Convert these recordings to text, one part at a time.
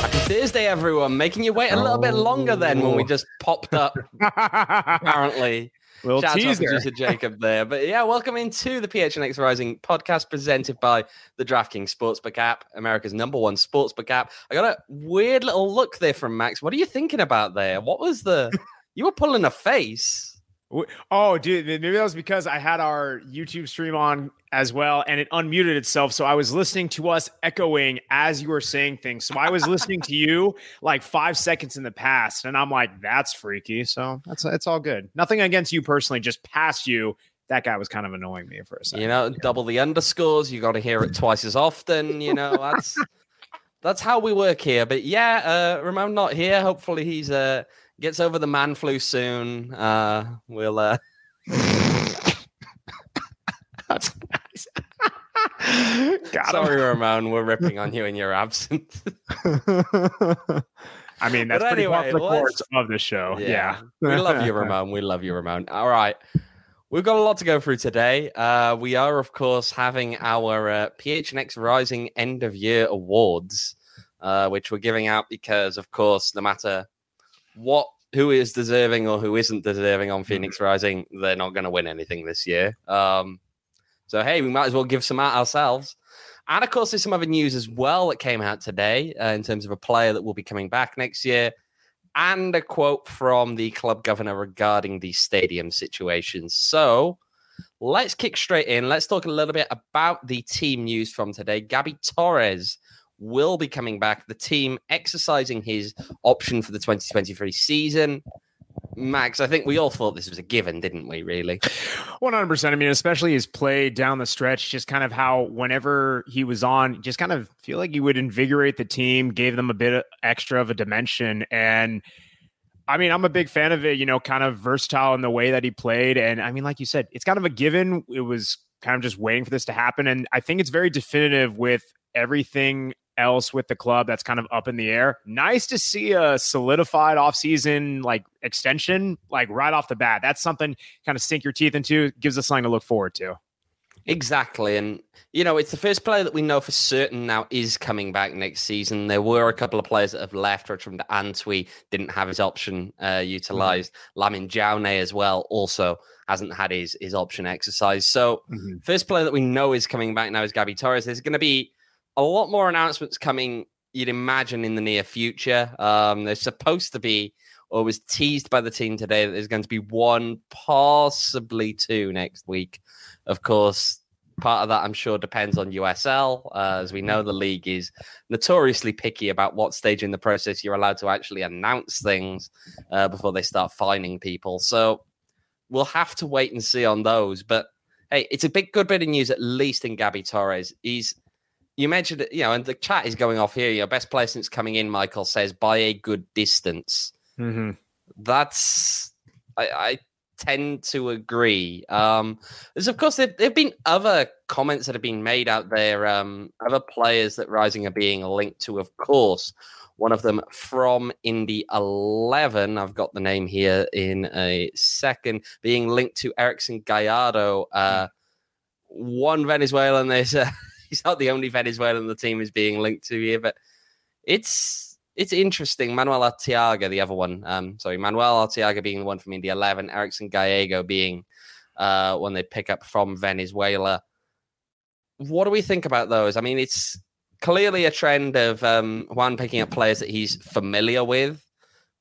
Happy Thursday, everyone. Making you wait a little bit longer then when we oh. just popped up, apparently. Little Shout out to Jacob there. But yeah, welcome into the PHNX Rising podcast presented by the DraftKings Sportsbook app, America's number one sportsbook app. I got a weird little look there from Max. What are you thinking about there? What was the. You were pulling a face. Oh, dude, maybe that was because I had our YouTube stream on as well and it unmuted itself. So I was listening to us echoing as you were saying things. So I was listening to you like five seconds in the past, and I'm like, that's freaky. So that's it's all good. Nothing against you personally, just past you. That guy was kind of annoying me for a second. You know, double the underscores. You got to hear it twice as often. You know, that's that's how we work here. But yeah, uh, Ramon not here. Hopefully, he's uh gets over the man flu soon. Uh, we'll. Uh, That's nice. Got sorry, Ramon, we're ripping on you in your absence. I mean, that's But pretty anyway, par for the course of the show. Yeah. we love you, Ramon. We love you, Ramon. All right. We've got a lot to go through today. Uh, we are, of course, having our uh, PHNX Rising End of Year Awards, uh, which we're giving out because, of course, no matter what, who is deserving or who isn't deserving on Phoenix Rising, they're not going to win anything this year. Um, so, hey, we might as well give some out ourselves. And of course, there's some other news as well that came out today uh, in terms of a player that will be coming back next year and a quote from the club governor regarding the stadium situation. So let's kick straight in. Let's talk a little bit about the team news from today. Gabby Torres will be coming back. The team exercising his option for the 2023 season. Max, I think we all thought this was a given, didn't we, really? 100%. I mean, especially his play down the stretch, just kind of how whenever he was on, just kind of feel like he would invigorate the team, gave them a bit extra of a dimension. And I mean, I'm a big fan of it, you know, kind of versatile in the way that he played. And I mean, like you said, it's kind of a given. It was kind of just waiting for this to happen. And I think it's very definitive with everything else with the club that's kind of up in the air. Nice to see a solidified offseason like extension, like right off the bat. That's something kind of sink your teeth into, gives us something to look forward to. Exactly. And, you know, it's the first player that we know for certain now is coming back next season. There were a couple of players that have left. Richard Antwi didn't have his option uh, utilized. Lamin Jawneh as well also hasn't had his, his option exercised. So, first player that we know is coming back now is Gabby Torres. There's going to be a lot more announcements coming, you'd imagine, in the near future. Um, there's supposed to be, or was teased by the team today, that there's going to be one, possibly two next week. Of course, part of that I'm sure depends on USL. Uh, as we know, the league is notoriously picky about what stage in the process you're allowed to actually announce things uh, before they start fining people. So we'll have to wait and see on those. But hey, it's a big good bit of news, at least in Gabby Torres. He's you mentioned it, you know, and the chat is going off here. Your best player since coming in, Michael says, by a good distance. Mm-hmm. That's I, I tend to agree. Um, there's of course there have been other comments that have been made out there. Um, other players that Rising are being linked to, of course. One of them from Indy 11. I've got the name here in a second. Being linked to Erickson Gallardo. Uh, one Venezuelan. There's uh, he's not the only Venezuelan the team is being linked to here, but it's it's interesting. Manuel Arteaga, the other one. Um, sorry, Manuel Arteaga being the one from Indy 11, Erickson Gallego being uh, one they pick up from Venezuela. What do we think about those? I mean, it's clearly a trend of um, Juan picking up players that he's familiar with.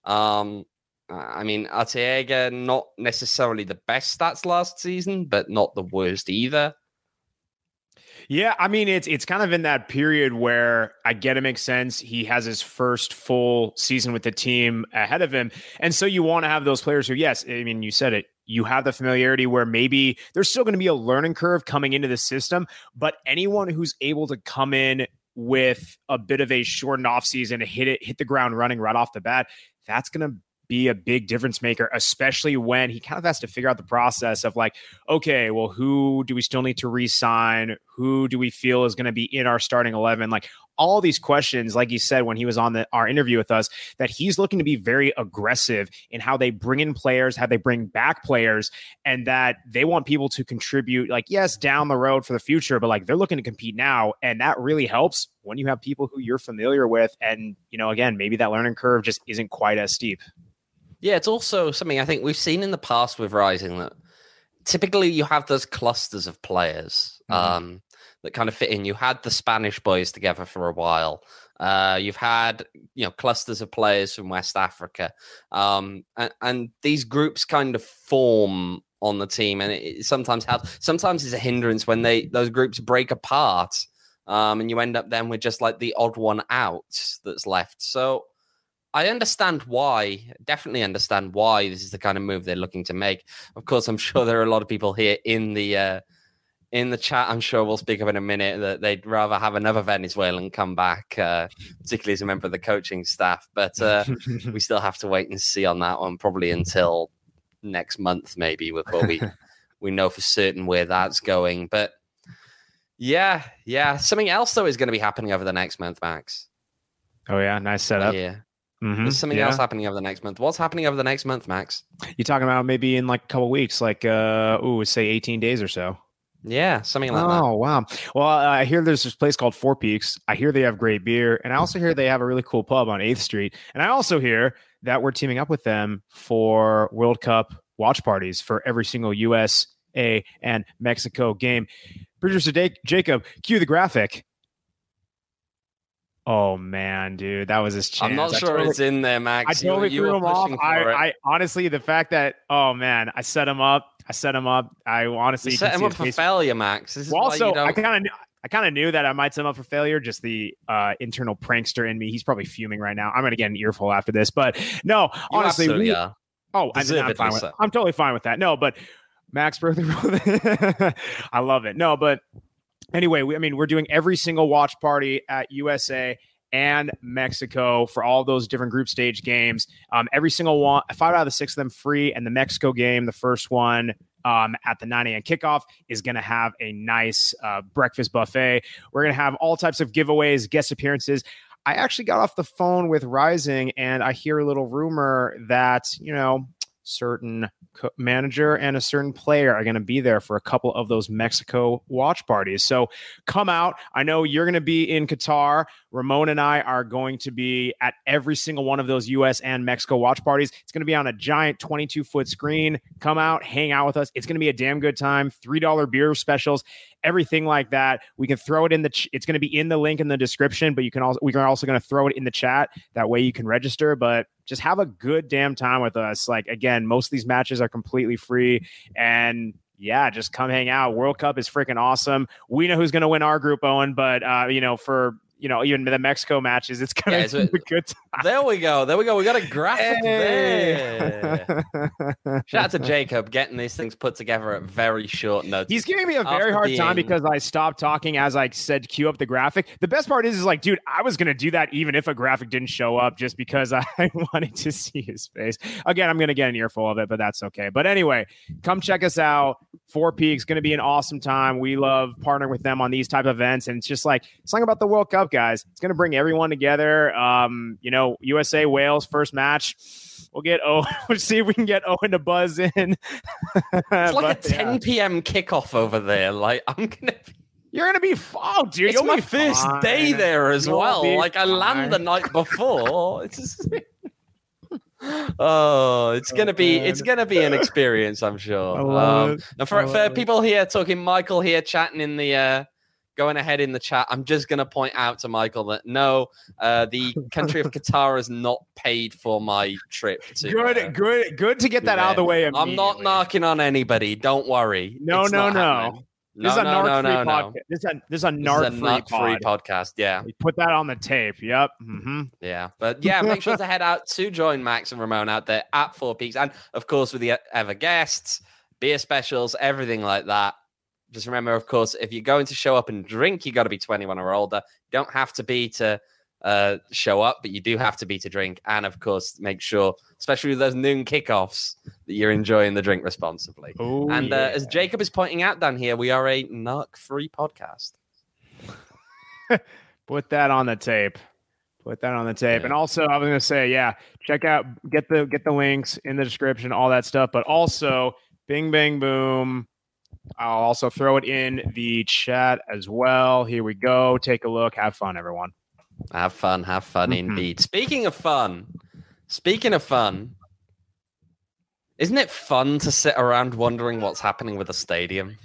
Um, I mean, Arteaga, not necessarily the best stats last season, but not the worst either. Yeah, I mean it's it's kind of in that period where I get it makes sense. He has his first full season with the team ahead of him, and so you want to have those players who, yes, I mean you said it, you have the familiarity where maybe there's still going to be a learning curve coming into the system, but anyone who's able to come in with a bit of a shortened off season to hit it, hit the ground running right off the bat, that's going to be a big difference maker, especially when he kind of has to figure out the process of like, okay, well, who do we still need to re-sign? Who do we feel is going to be in our starting eleven? Like all these questions, like he said when he was on the our interview with us, that he's looking to be very aggressive in how they bring in players, how they bring back players, and that they want people to contribute. Like, yes, down the road for the future, but like they're looking to compete now, and that really helps when you have people who you're familiar with, and you know, again, maybe that learning curve just isn't quite as steep. Yeah, it's also something I think we've seen in the past with Rising that typically you have those clusters of players mm-hmm. um, that kind of fit in. You had the Spanish boys together for a while. Uh, you've had you know clusters of players from West Africa, um, and, and, these groups kind of form on the team, and it, sometimes helps. Sometimes it's a hindrance when they those groups break apart, um, and you end up then with just like the odd one out that's left. So I understand why, definitely understand why this is the kind of move they're looking to make. Of course, I'm sure there are a lot of people here in the uh, in the chat. I'm sure we'll speak of in a minute that they'd rather have another Venezuelan come back, uh, particularly as a member of the coaching staff. But uh, we still have to wait and see on that one, probably until next month, maybe before we we know for certain where that's going. But yeah, yeah, something else though is going to be happening over the next month, Max. Oh yeah, nice setup. Yeah. Mm-hmm. There's something yeah. else happening over the next month. What's happening over the next month, Max? You're talking about maybe in like a couple weeks, like uh, ooh, say 18 days or so. Yeah, something like oh, that. Oh wow! Well, I hear there's this place called Four Peaks. I hear they have great beer, and I also hear they have a really cool pub on Eighth Street. And I also hear that we're teaming up with them for World Cup watch parties for every single USA and Mexico game. Producer Jacob, cue the graphic. Oh man, dude, that was his chance. I'm not sure totally, it's in there, Max. I totally you, you threw him off. I, I, honestly, the fact that oh man, I set him up. I set him up. I honestly set him up for failure, Max. well, also, I kind of. I kind of knew that I might set him up for failure. Just the uh, internal prankster in me. He's probably fuming right now. I'm going to get an earful after this, but no, you honestly, we, yeah. Oh, I, am fine with. I'm totally fine with that. No, but Max birthday. I love it. No, but anyway, we, I mean, we're doing every single watch party at USA and Mexico for all those different group stage games. Um, every single one, five out of the six of them free. And the Mexico game, the first one um, at the 9 a.m. kickoff, is going to have a nice uh, breakfast buffet. We're going to have all types of giveaways, guest appearances. I actually got off the phone with Rising and I hear a little rumor that, you know, certain manager and a certain player are going to be there for a couple of those Mexico watch parties. So come out. I know you're going to be in Qatar. Ramon and I are going to be at every single one of those US and Mexico watch parties. It's going to be on a giant 22 foot screen. Come out, hang out with us. It's going to be a damn good time. $3 beer specials everything like that. We can throw it in the. Ch- it's going to be in the link in the description, but you can also we are also going to throw it in the chat. That way you can register. But just have a good damn time with us. Like again, most of these matches are completely free, and yeah, just come hang out. World Cup is freaking awesome. We know who's going to win our group, Owain, but uh, you know for you know, even the Mexico matches, it's gonna yeah, be a good time. There we go. There we go. We got a graphic hey. there. Shout out to Jacob getting these things put together at very short notice. He's giving me a very hard time because I stopped talking as I said cue up the graphic. The best part is, is like, dude, I was gonna do that even if a graphic didn't show up, just because I wanted to see his face. Again, I'm gonna get an earful of it, but that's okay. But anyway, come check us out. Four Peaks going to be an awesome time. We love partnering with them on these type of events, and it's just like something about the World Cup guys. It's going to bring everyone together. Um, you know, USA Wales first match. We'll get oh, we'll see if we can get Owain to buzz in. it's like but, a 10 yeah. p.m. kickoff over there. Like I'm gonna be. You're gonna be oh, dude. It's my first fine. day there as You'll well. Like I land the night before. It's just oh, it's gonna be it's gonna be an experience, I'm sure. Um, and for, for people here talking, Michael here chatting in the uh, going ahead in the chat, I'm just going to point out to Michael that no, uh, the country of Qatar has not paid for my trip. To, good, uh, good, good to get that out of the way. I'm not knocking on anybody. Don't worry. No, it's no, no. this is a no, narc no, free no, podcast. no. This is a this is a This is narc free pod. podcast. Yeah, We put that on the tape. Yep. hmm yeah, but yeah, make sure to head out to join Max and Ramon out there at Four Peaks, and of course with the ever guests, beer specials, everything like that. Just remember, of course, if you're going to show up and drink, you got to be 21 or older. You don't have to be to uh, show up, but you do have to be to drink. And of course, make sure, especially with those noon kickoffs, that you're enjoying the drink responsibly. Oh, and uh, as Jacob is pointing out down here, we are a narc free podcast. put that on the tape. Put that on the tape. Yeah. And also, I was gonna say, yeah, check out get the get the links in the description, all that stuff. But also, Bing Bang Boom. I'll also throw it in the chat as well. Here we go. Take a look. Have fun, everyone. Have fun, have fun Mhm. indeed. Speaking of fun, speaking of fun, isn't it fun to sit around wondering what's happening with a stadium?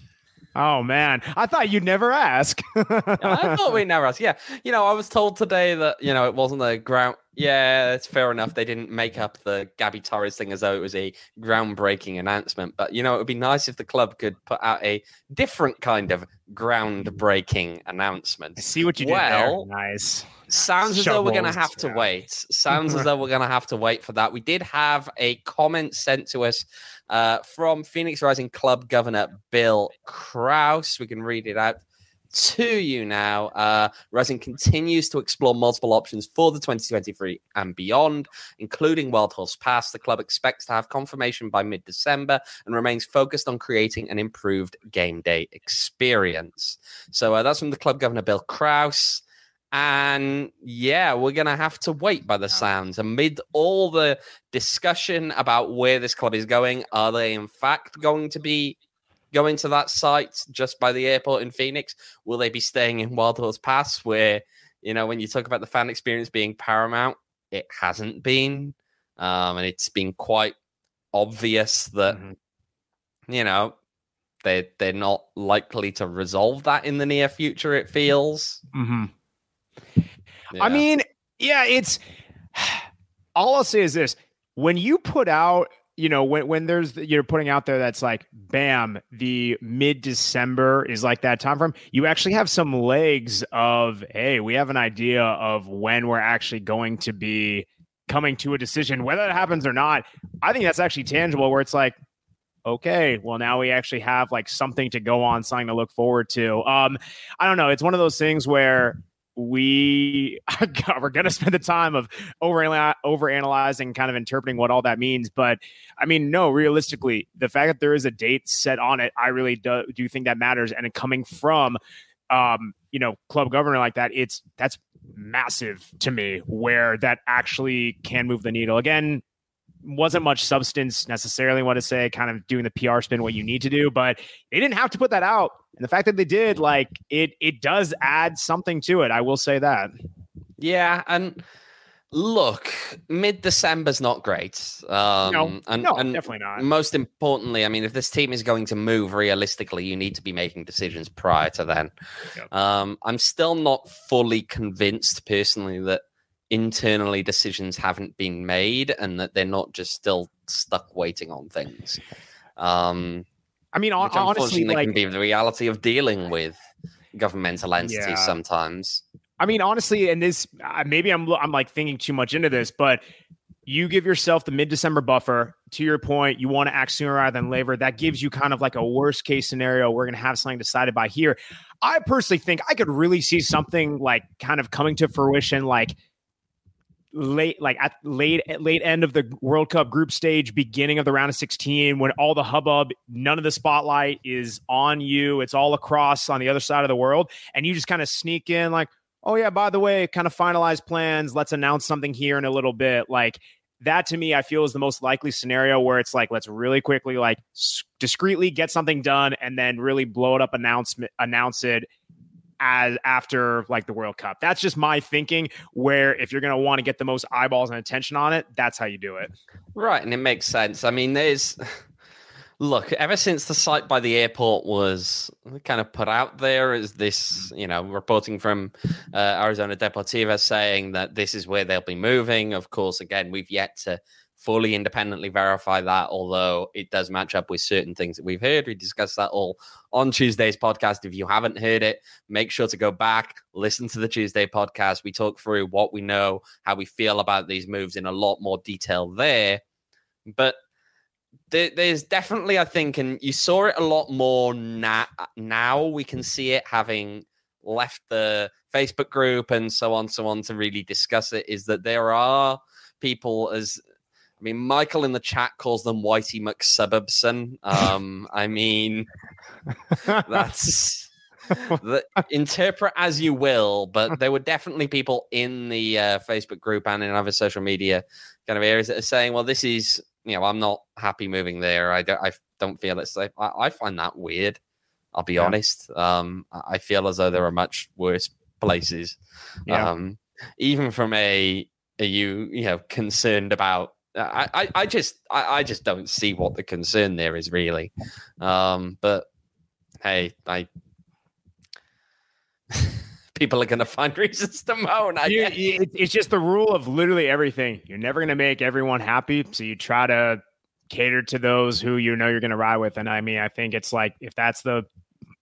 Oh man, I thought you'd never ask. I thought we'd never ask. Yeah, you know, I was told today that you know it wasn't a ground. Yeah, it's fair enough. They didn't make up the Gabby Torres thing as though it was a groundbreaking announcement. But you know, it would be nice if the club could put out a different kind of groundbreaking announcement. I see what you Well, did there. Nice. Sounds as though we're going to have to wait. Sounds as though we're going to have to wait for that. We did have a comment sent to us uh, from Phoenix Rising Club Governor Bill Kraus. We can read it out to you now. Uh, Rising continues to explore multiple options for the 2023 and beyond, including Wild Horse Pass. The club expects to have confirmation by mid December and remains focused on creating an improved game day experience. So uh, that's from the club governor, Bill Kraus. And yeah, we're going to have to wait by the sounds. Amid all the discussion about where this club is going, are they in fact going to be going to that site just by the airport in Phoenix? Will they be staying in Wild Horse Pass, where, you know, when you talk about the fan experience being paramount, it hasn't been. Um, and it's been quite obvious that, Mhm. you know, they they're not likely to resolve that in the near future, it feels. I mean, yeah, it's all I'll say is this: when you put out, you know, when when there's you're putting out there that's like, bam, the mid December is like that time frame. You actually have some legs of, hey, we have an idea of when we're actually going to be coming to a decision, whether that happens or not. I think that's actually tangible. Where it's like. Okay, well now we actually have like something to go on, something to look forward to. Um, I don't know. It's one of those things where we we're going to spend the time of over over analyzing kind of interpreting what all that means but i mean no realistically the fact that there is a date set on it i really do, do think that matters and coming from um you know club governor like that it's that's massive to me where that actually can move the needle. Again wasn't much substance necessarily want to say kind of doing the pr spin what you need to do but they didn't have to put that out and the fact that they did like it it does add something to it i will say that Yeah, and look, mid December's not great. Um, no, and, no and definitely not most importantly, I mean, if this team is going to move realistically, you need to be making decisions prior to then. Yep. Um, I'm still not fully convinced personally that internally decisions haven't been made and that they're not just still stuck waiting on things. Um, i mean which honestly unfortunately like can be the reality of dealing with governmental entities Yeah. sometimes. I mean, honestly, and this maybe I'm I'm like thinking too much into this, but you give yourself the mid December buffer. To your point, you want to act sooner rather than later. That gives you kind of like a worst case scenario. We're going to have something decided by here. I personally think I could really see something like kind of coming to fruition, like late like at late late end of the World Cup group stage, beginning of the round of 16, when all the hubbub, none of the spotlight is on you. It's all across on the other side of the world. And you just kind of sneak in like, oh yeah, by the way, kind of finalize plans. Let's announce something here in a little bit. Like that to me, I feel is the most likely scenario where it's like, let's really quickly, like discreetly get something done and then really blow it up, announcement, announce it as after like the World Cup. That's just my thinking. Where if you're going to want to get the most eyeballs and attention on it, that's how you do it. Right, and it makes sense. I mean, there's look, ever since the site by the airport was kind of put out there as this, you know, reporting from uh, Arizona Deportiva saying that this is where they'll be moving. Of course, again, we've yet to fully independently verify that, although it does match up with certain things that we've heard. We discussed that all on Tuesday's podcast. If you haven't heard it, make sure to go back, listen to the Tuesday podcast. We talk through what we know, how we feel about these moves in a lot more detail there. But there's definitely, I think, and you saw it a lot more na- now. We can see it having left the Facebook group and so on, so on to really discuss it. Is that there are people as I mean, Michael in the chat calls them Whitey McSuburbson. Um, I mean, that's the, interpret as you will, but there were definitely people in the uh, Facebook group and in other social media kind of areas that are saying, "Well, this is you know, I'm not happy moving there. I don't, I don't feel it's safe. I, I find that weird. I'll be yeah. honest. Um, I feel as though there are much worse places. Yeah. Um, even from a, a you you know concerned about I, I, I just I, I just don't see what the concern there is really. Um, but hey, I people are going to find reasons to moan. I you, you, it's just the rule of literally everything. You're never going to make everyone happy, so you try to cater to those who you know you're going to ride with. And I mean, I think it's like if that's the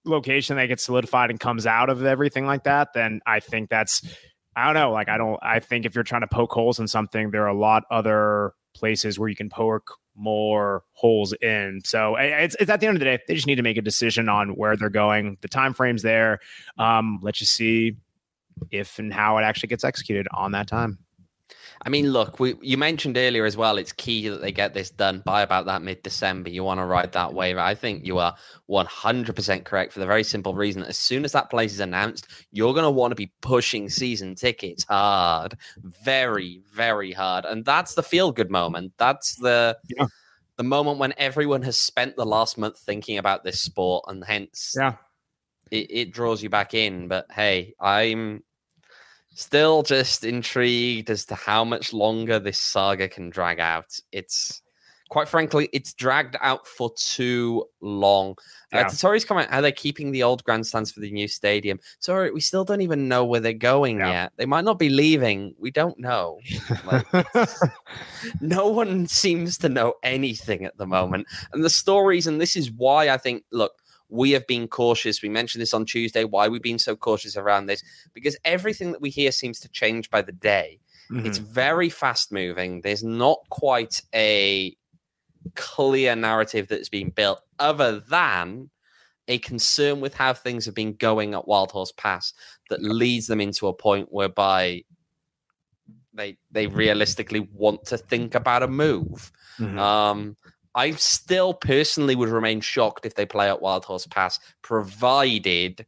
location that gets solidified and comes out of everything like that, then I think that's I don't know. Like I don't. I think if you're trying to poke holes in something, there are a lot other places where you can poke more holes in. So it's, it's at the end of the day, they just need to make a decision on where they're going. The time frame's there. Um, let's just see if and how it actually gets executed on that time. I mean, look, we, you mentioned earlier as well, it's key that they get this done by about that mid December. You want to ride that wave. I think you are 100% correct for the very simple reason that as soon as that place is announced, you're going to want to be pushing season tickets hard, very, very hard. And that's the feel good moment. That's the. Yeah. The moment when everyone has spent the last month thinking about this sport, and hence, yeah, it, it draws you back in. But hey, I'm Still just intrigued as to how much longer this saga can drag out. It's quite frankly, it's dragged out for too long. Uh, yeah. Uh, comment, are they keeping the old grandstands for the new stadium? Sorry, we still don't even know where they're going yeah. yet. They might not be leaving. We don't know. Like, no one seems to know anything at the moment. And the stories, and this is why I think, look, we have been cautious. We mentioned this on Tuesday. Why we've been so cautious around this? Because everything that we hear seems to change by the day. Mm-hmm. It's very fast moving. There's not quite a clear narrative that's been built, other than a concern with how things have been going at Wild Horse Pass that leads them into a point whereby they they realistically want to think about a move. Mm-hmm. Um, I still personally would remain shocked if they play at Wild Horse Pass, provided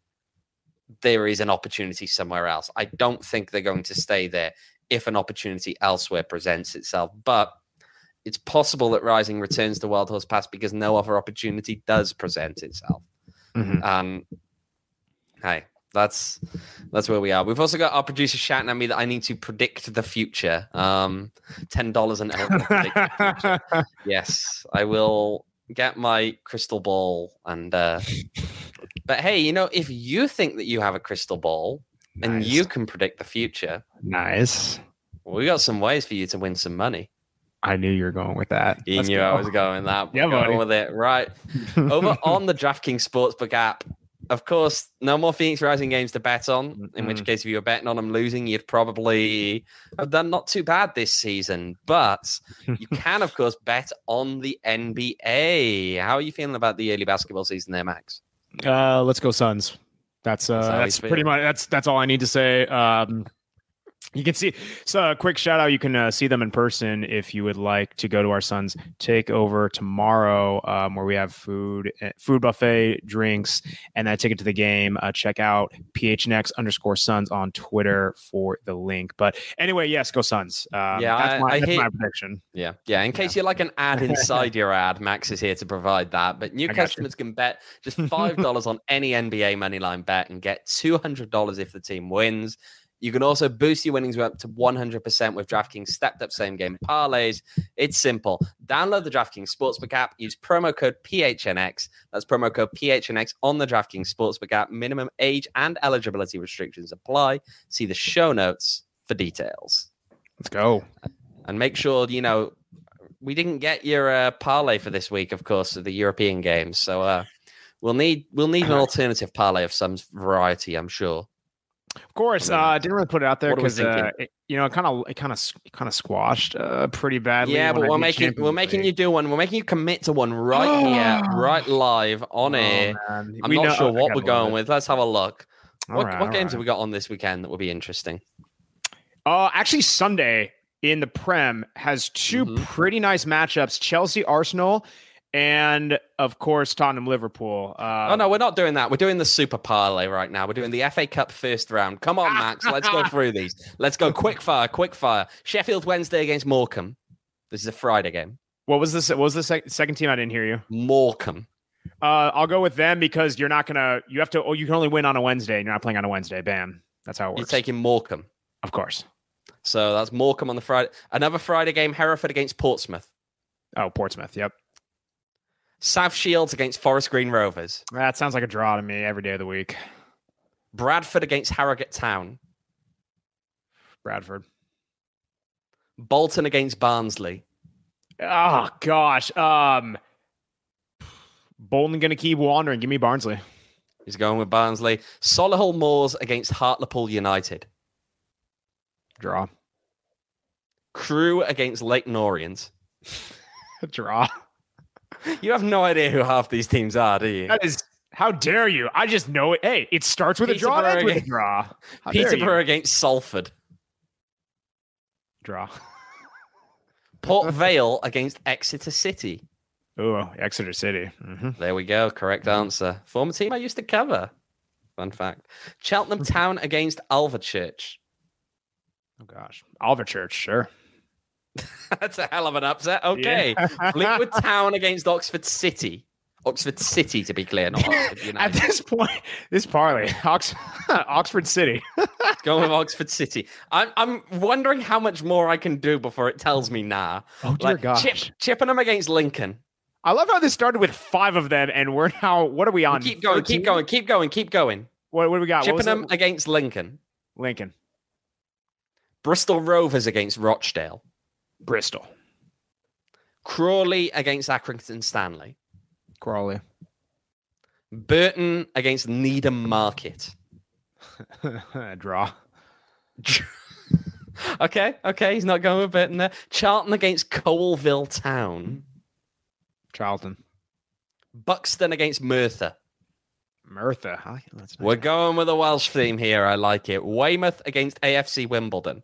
there is an opportunity somewhere else. I don't think they're going to stay there if an opportunity elsewhere presents itself. But it's possible that Rising returns to Wild Horse Pass because no other opportunity does present itself. Mm-hmm. Um, hey, that's that's where we are. We've also got our producer shouting at me that I need to predict the future. Um, ten dollars an hour. yes, I will get my crystal ball and. Uh, but hey, you know, if you think that you have a crystal ball nice. and you can predict the future, nice. We got some ways for you to win some money. I knew you were going with that. You Let's knew go. I was going that. Yeah, going with it. Right. Over on the DraftKings Sportsbook app, of course, no more Phoenix Rising games to bet on. In mm-hmm. which case, if you were betting on them losing, you'd probably have done not too bad this season. But you can, of course, bet on the NBA. How are you feeling about the early basketball season there, Max? Uh, let's go Suns. That's uh, that's, that's pretty much that's that's all I need to say. Um, you can see so a quick shout out you can uh, see them in person if you would like to go to our Suns takeover tomorrow um, where we have food eh, food buffet drinks and that ticket to the game uh, check out phnx underscore suns on twitter for the link. But anyway yes go suns. Um, yeah that's, my, I, that's hate, my prediction. Yeah yeah in case yeah. you like an ad inside your ad max is here to provide that but new customers can bet just five dollars on any nba money line bet and get $200 if the team wins you can also boost your winnings up to 100% with DraftKings stepped up same game parlays. It's simple. Download the DraftKings Sportsbook app, use promo code PHNX. That's promo code PHNX on the DraftKings Sportsbook app. Minimum age and eligibility restrictions apply. See the show notes for details. Let's go. And make sure, you know, we didn't get your uh, parlay for this week, of course, of the European games. So uh, we'll need we'll need an alternative parlay of some variety, I'm sure. Of course, uh, didn't really put it out there what are we because uh, you know, it kind of, it kind of, kind of squashed uh, pretty badly. Yeah, but we're making we're making you do one. We're making you commit to one right here, right live on Oh, air. man. I'm We not know- sure what we're going it. with. Let's have a look. All what right, what games right. have we got on this weekend that will be interesting? Uh, actually, Sunday in the Prem has 2 Mhm. pretty nice matchups: Chelsea, Arsenal, and of course Tottenham, Liverpool. Uh, oh no, we're not doing that. We're doing the super parlay right now. We're doing the FA Cup first round. Come on, Max. Let's go through these. Let's go quick fire, quick fire. Sheffield Wednesday against Morecambe. This is a Friday game. What was this? What was the sec- second team? I didn't hear you. Morecambe. Uh, I'll go with them because you're not gonna. You have to. Oh, you can only win on a Wednesday. and You're not playing on a Wednesday. Bam. That's how it works. You're taking Morecambe. of course. So that's Morecambe on the Friday. Another Friday game, Hereford against Portsmouth. Oh, Portsmouth. Yep. South Shields against Forest Green Rovers. That sounds like a draw to me every day of the week. Bradford against Harrogate Town. Bradford. Bolton against Barnsley. Oh gosh. Um, Bolton gonna keep wandering. Give me Barnsley. He's going with Barnsley. Solihull Moors against Hartlepool United. Draw. Crewe against Leyton Orient. Draw. You have no idea who half these teams are, do you? That is. How dare you? I just know it. Hey, it starts with a draw. Peterborough Ends with a against- draw. How? Peterborough against Salford. Draw. Port Vale against Exeter City. Oh, Exeter City. hmm There we go. Correct answer. Former team I used to cover. Fun fact. Cheltenham Town against Alvechurch. Oh gosh, Alvechurch. Sure. That's a hell of an upset. Okay. Fleetwood Town against Oxford City. Oxford City, to be clear, not Oxford At this point, this parlay, Ox- Oxford City. Going with Oxford City. I'm, I'm wondering how much more I can do before it tells me nah. Oh dear Like, gosh. Chip, Chippenham against Lincoln. I love how this started with five of them, and we're now. What are we on? keep going, 13? keep going, keep going, keep going. What, what do we got? Chippenham against Lincoln. Lincoln, Bristol Rovers against Rochdale. Bristol, Crawley against Accrington Stanley. Crawley. Burton against Needham Market. Draw. okay, okay, he's not going with Burton there. Charlton against Coalville Town. Charlton. Buxton against Merthyr. Merthyr. I. That's nice. We're going with a Welsh theme here. I like it. Weymouth against AFC Wimbledon.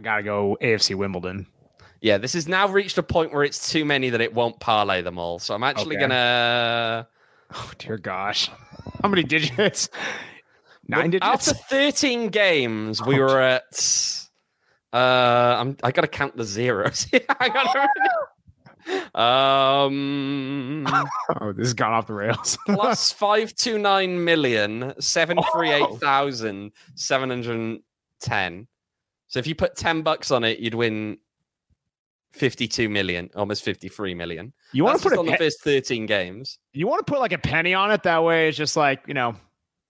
I gotta go AFC Wimbledon. Yeah, this has now reached a point where it's too many that it won't parlay them all. So I'm actually Okay. gonna Oh dear gosh, how many digits? Nine digits. After 13 games, we Oh, were at. Uh, I'm. I gotta count the zeros. I gotta. um, Oh, this has gone off the rails. plus five two nine million seven three eight thousand seven hundred ten. So if you put ten bucks on it, you'd win fifty-two million, almost fifty-three million. you want That's to put on the first thirteen games. you want to put like a penny on it that way it's just like you know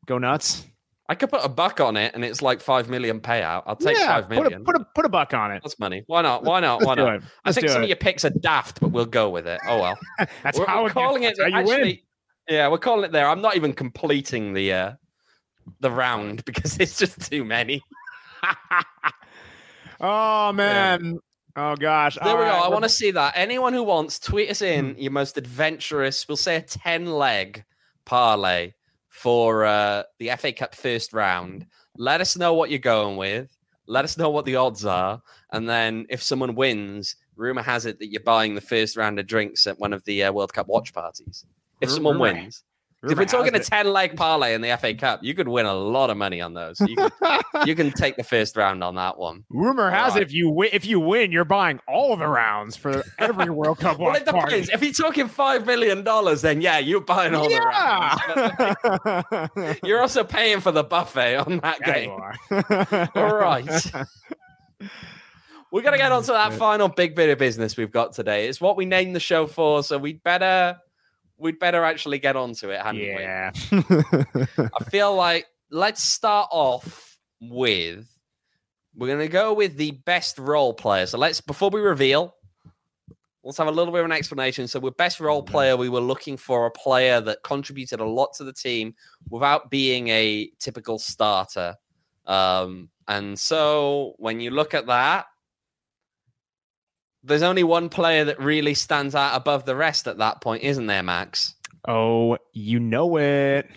go nuts I could put a buck on it, and it's like five million payout. I'll take yeah, five put a, put a put a buck on it That's money. Why not? Why not? Why not? I think some it. of your picks are daft, but we'll go with it. Oh well. that's we're, how we're calling it. you win. Yeah, we're calling it there. I'm not even completing the uh, the round because it's just too many. oh man oh gosh There we go. I want to see that. Anyone who wants, tweet us in Hmm. your most adventurous. We'll say a ten leg parlay for uh, the FA Cup first round. Let us know what you're going with. Let us know what the odds are, and then if someone wins, rumor has it that you're buying the first round of drinks at one of the uh, World Cup watch parties. If someone rumor- if we're talking a ten leg parlay in the FA Cup, you could win a lot of money on those. You can, you can take the first round on that one. rumor has Alright. it if you win if you win you're buying all of the rounds for every world cup Well, it depends. party. If you're talking five million dollars, then yeah, you're buying all the rounds. Yeah You're also paying for the buffet on that Yeah, game. All right. We're gonna get on to that final big bit of business we've got today. It's what we named the show for, so we'd better we'd better actually get onto it, hadn't we? yeah I feel like let's start off with we're gonna go with the best role player. So let's before we reveal, let's have a little bit of an explanation. So, with best role player, we were looking for a player that contributed a lot to the team without being a typical starter. Um, and so, when you look at that, there's only one player that really stands out above the rest at that point, isn't there, Max? Oh, you know it.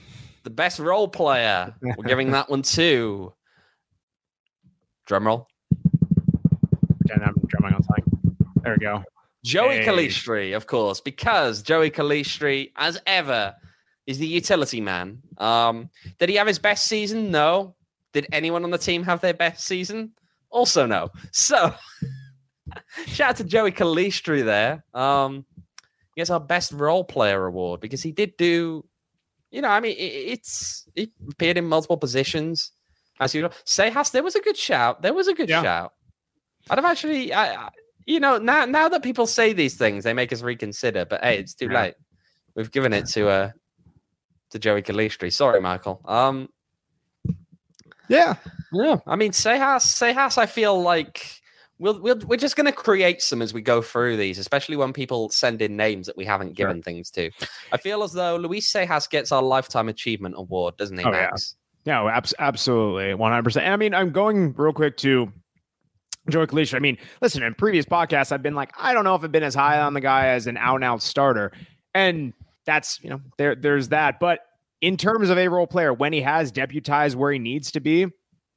The best role player. We're giving that one to. Drum roll. And I'm drumming on something. There we go. Joey Hey. Calistri, of course, because Joey Calistri, as ever, is the utility man. Um, did he have his best season? No. Did anyone on the team have their best season? Also, no. So, shout out to Joey Calistri there. Um, he gets our best role player award because he did do, you know, I mean, it, it's he appeared in multiple positions. As you know, Sehas, there was a good shout. There was a good Yeah. shout. I'd have actually, I, I, you know, now now that people say these things, they make us reconsider. But hey, it's too Yeah. late. We've given it to uh to Joey Calistri. Sorry, Michael. Um, Yeah. yeah, I mean, Sehas, Sehas, I feel like we'll, we'll we're just going to create some as we go through these, especially when people send in names that we haven't Sure. given things to. I feel as though Luis Sehas gets our lifetime achievement award, doesn't he, Oh, yeah. No, abs- absolutely, one hundred percent. I mean, I'm going real quick to Joey Calistri. I mean, listen, in previous podcasts, I've been like, I don't know if I've been as high on the guy as an out and out starter, and that's you know, there, there's that. But in terms of a role player, when he has deputized where he needs to be,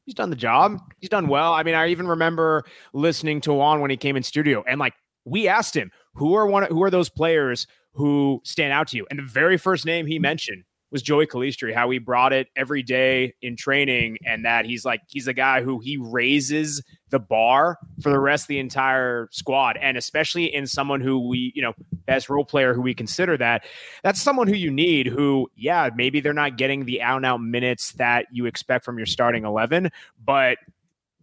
he's done the job. He's done well. I mean, I even remember listening to Juan when he came in studio, and like we asked him, who are one, who are those players who stand out to you? And the very first name he mentioned was Joey Calistri, how he brought it every day in training, and that he's like he's a guy who he raises the bar for the rest of the entire squad, and especially in someone who we, you know, best role player who we consider that, that's someone who you need. Who, yeah, maybe they're not getting the out and out minutes that you expect from your starting eleven, but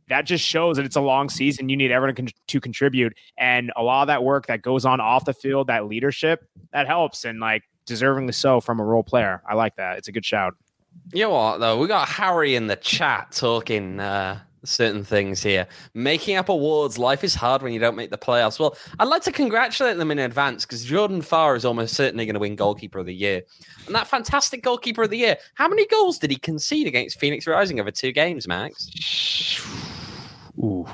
that just shows that it's a long season. You need everyone to, to contribute, and a lot of that work that goes on off the field, that leadership, that helps, and like deservingly so from a role player. I like that. It's a good shout. You know what though? We got Harry in the chat talking uh certain things here. Making up awards, life is hard when you don't make the playoffs. Well, I'd like to congratulate them in advance because Jordan Farr is almost certainly going to win goalkeeper of the year. And that fantastic goalkeeper of the year, how many goals did he concede against Phoenix Rising over two games, Max? Ooh,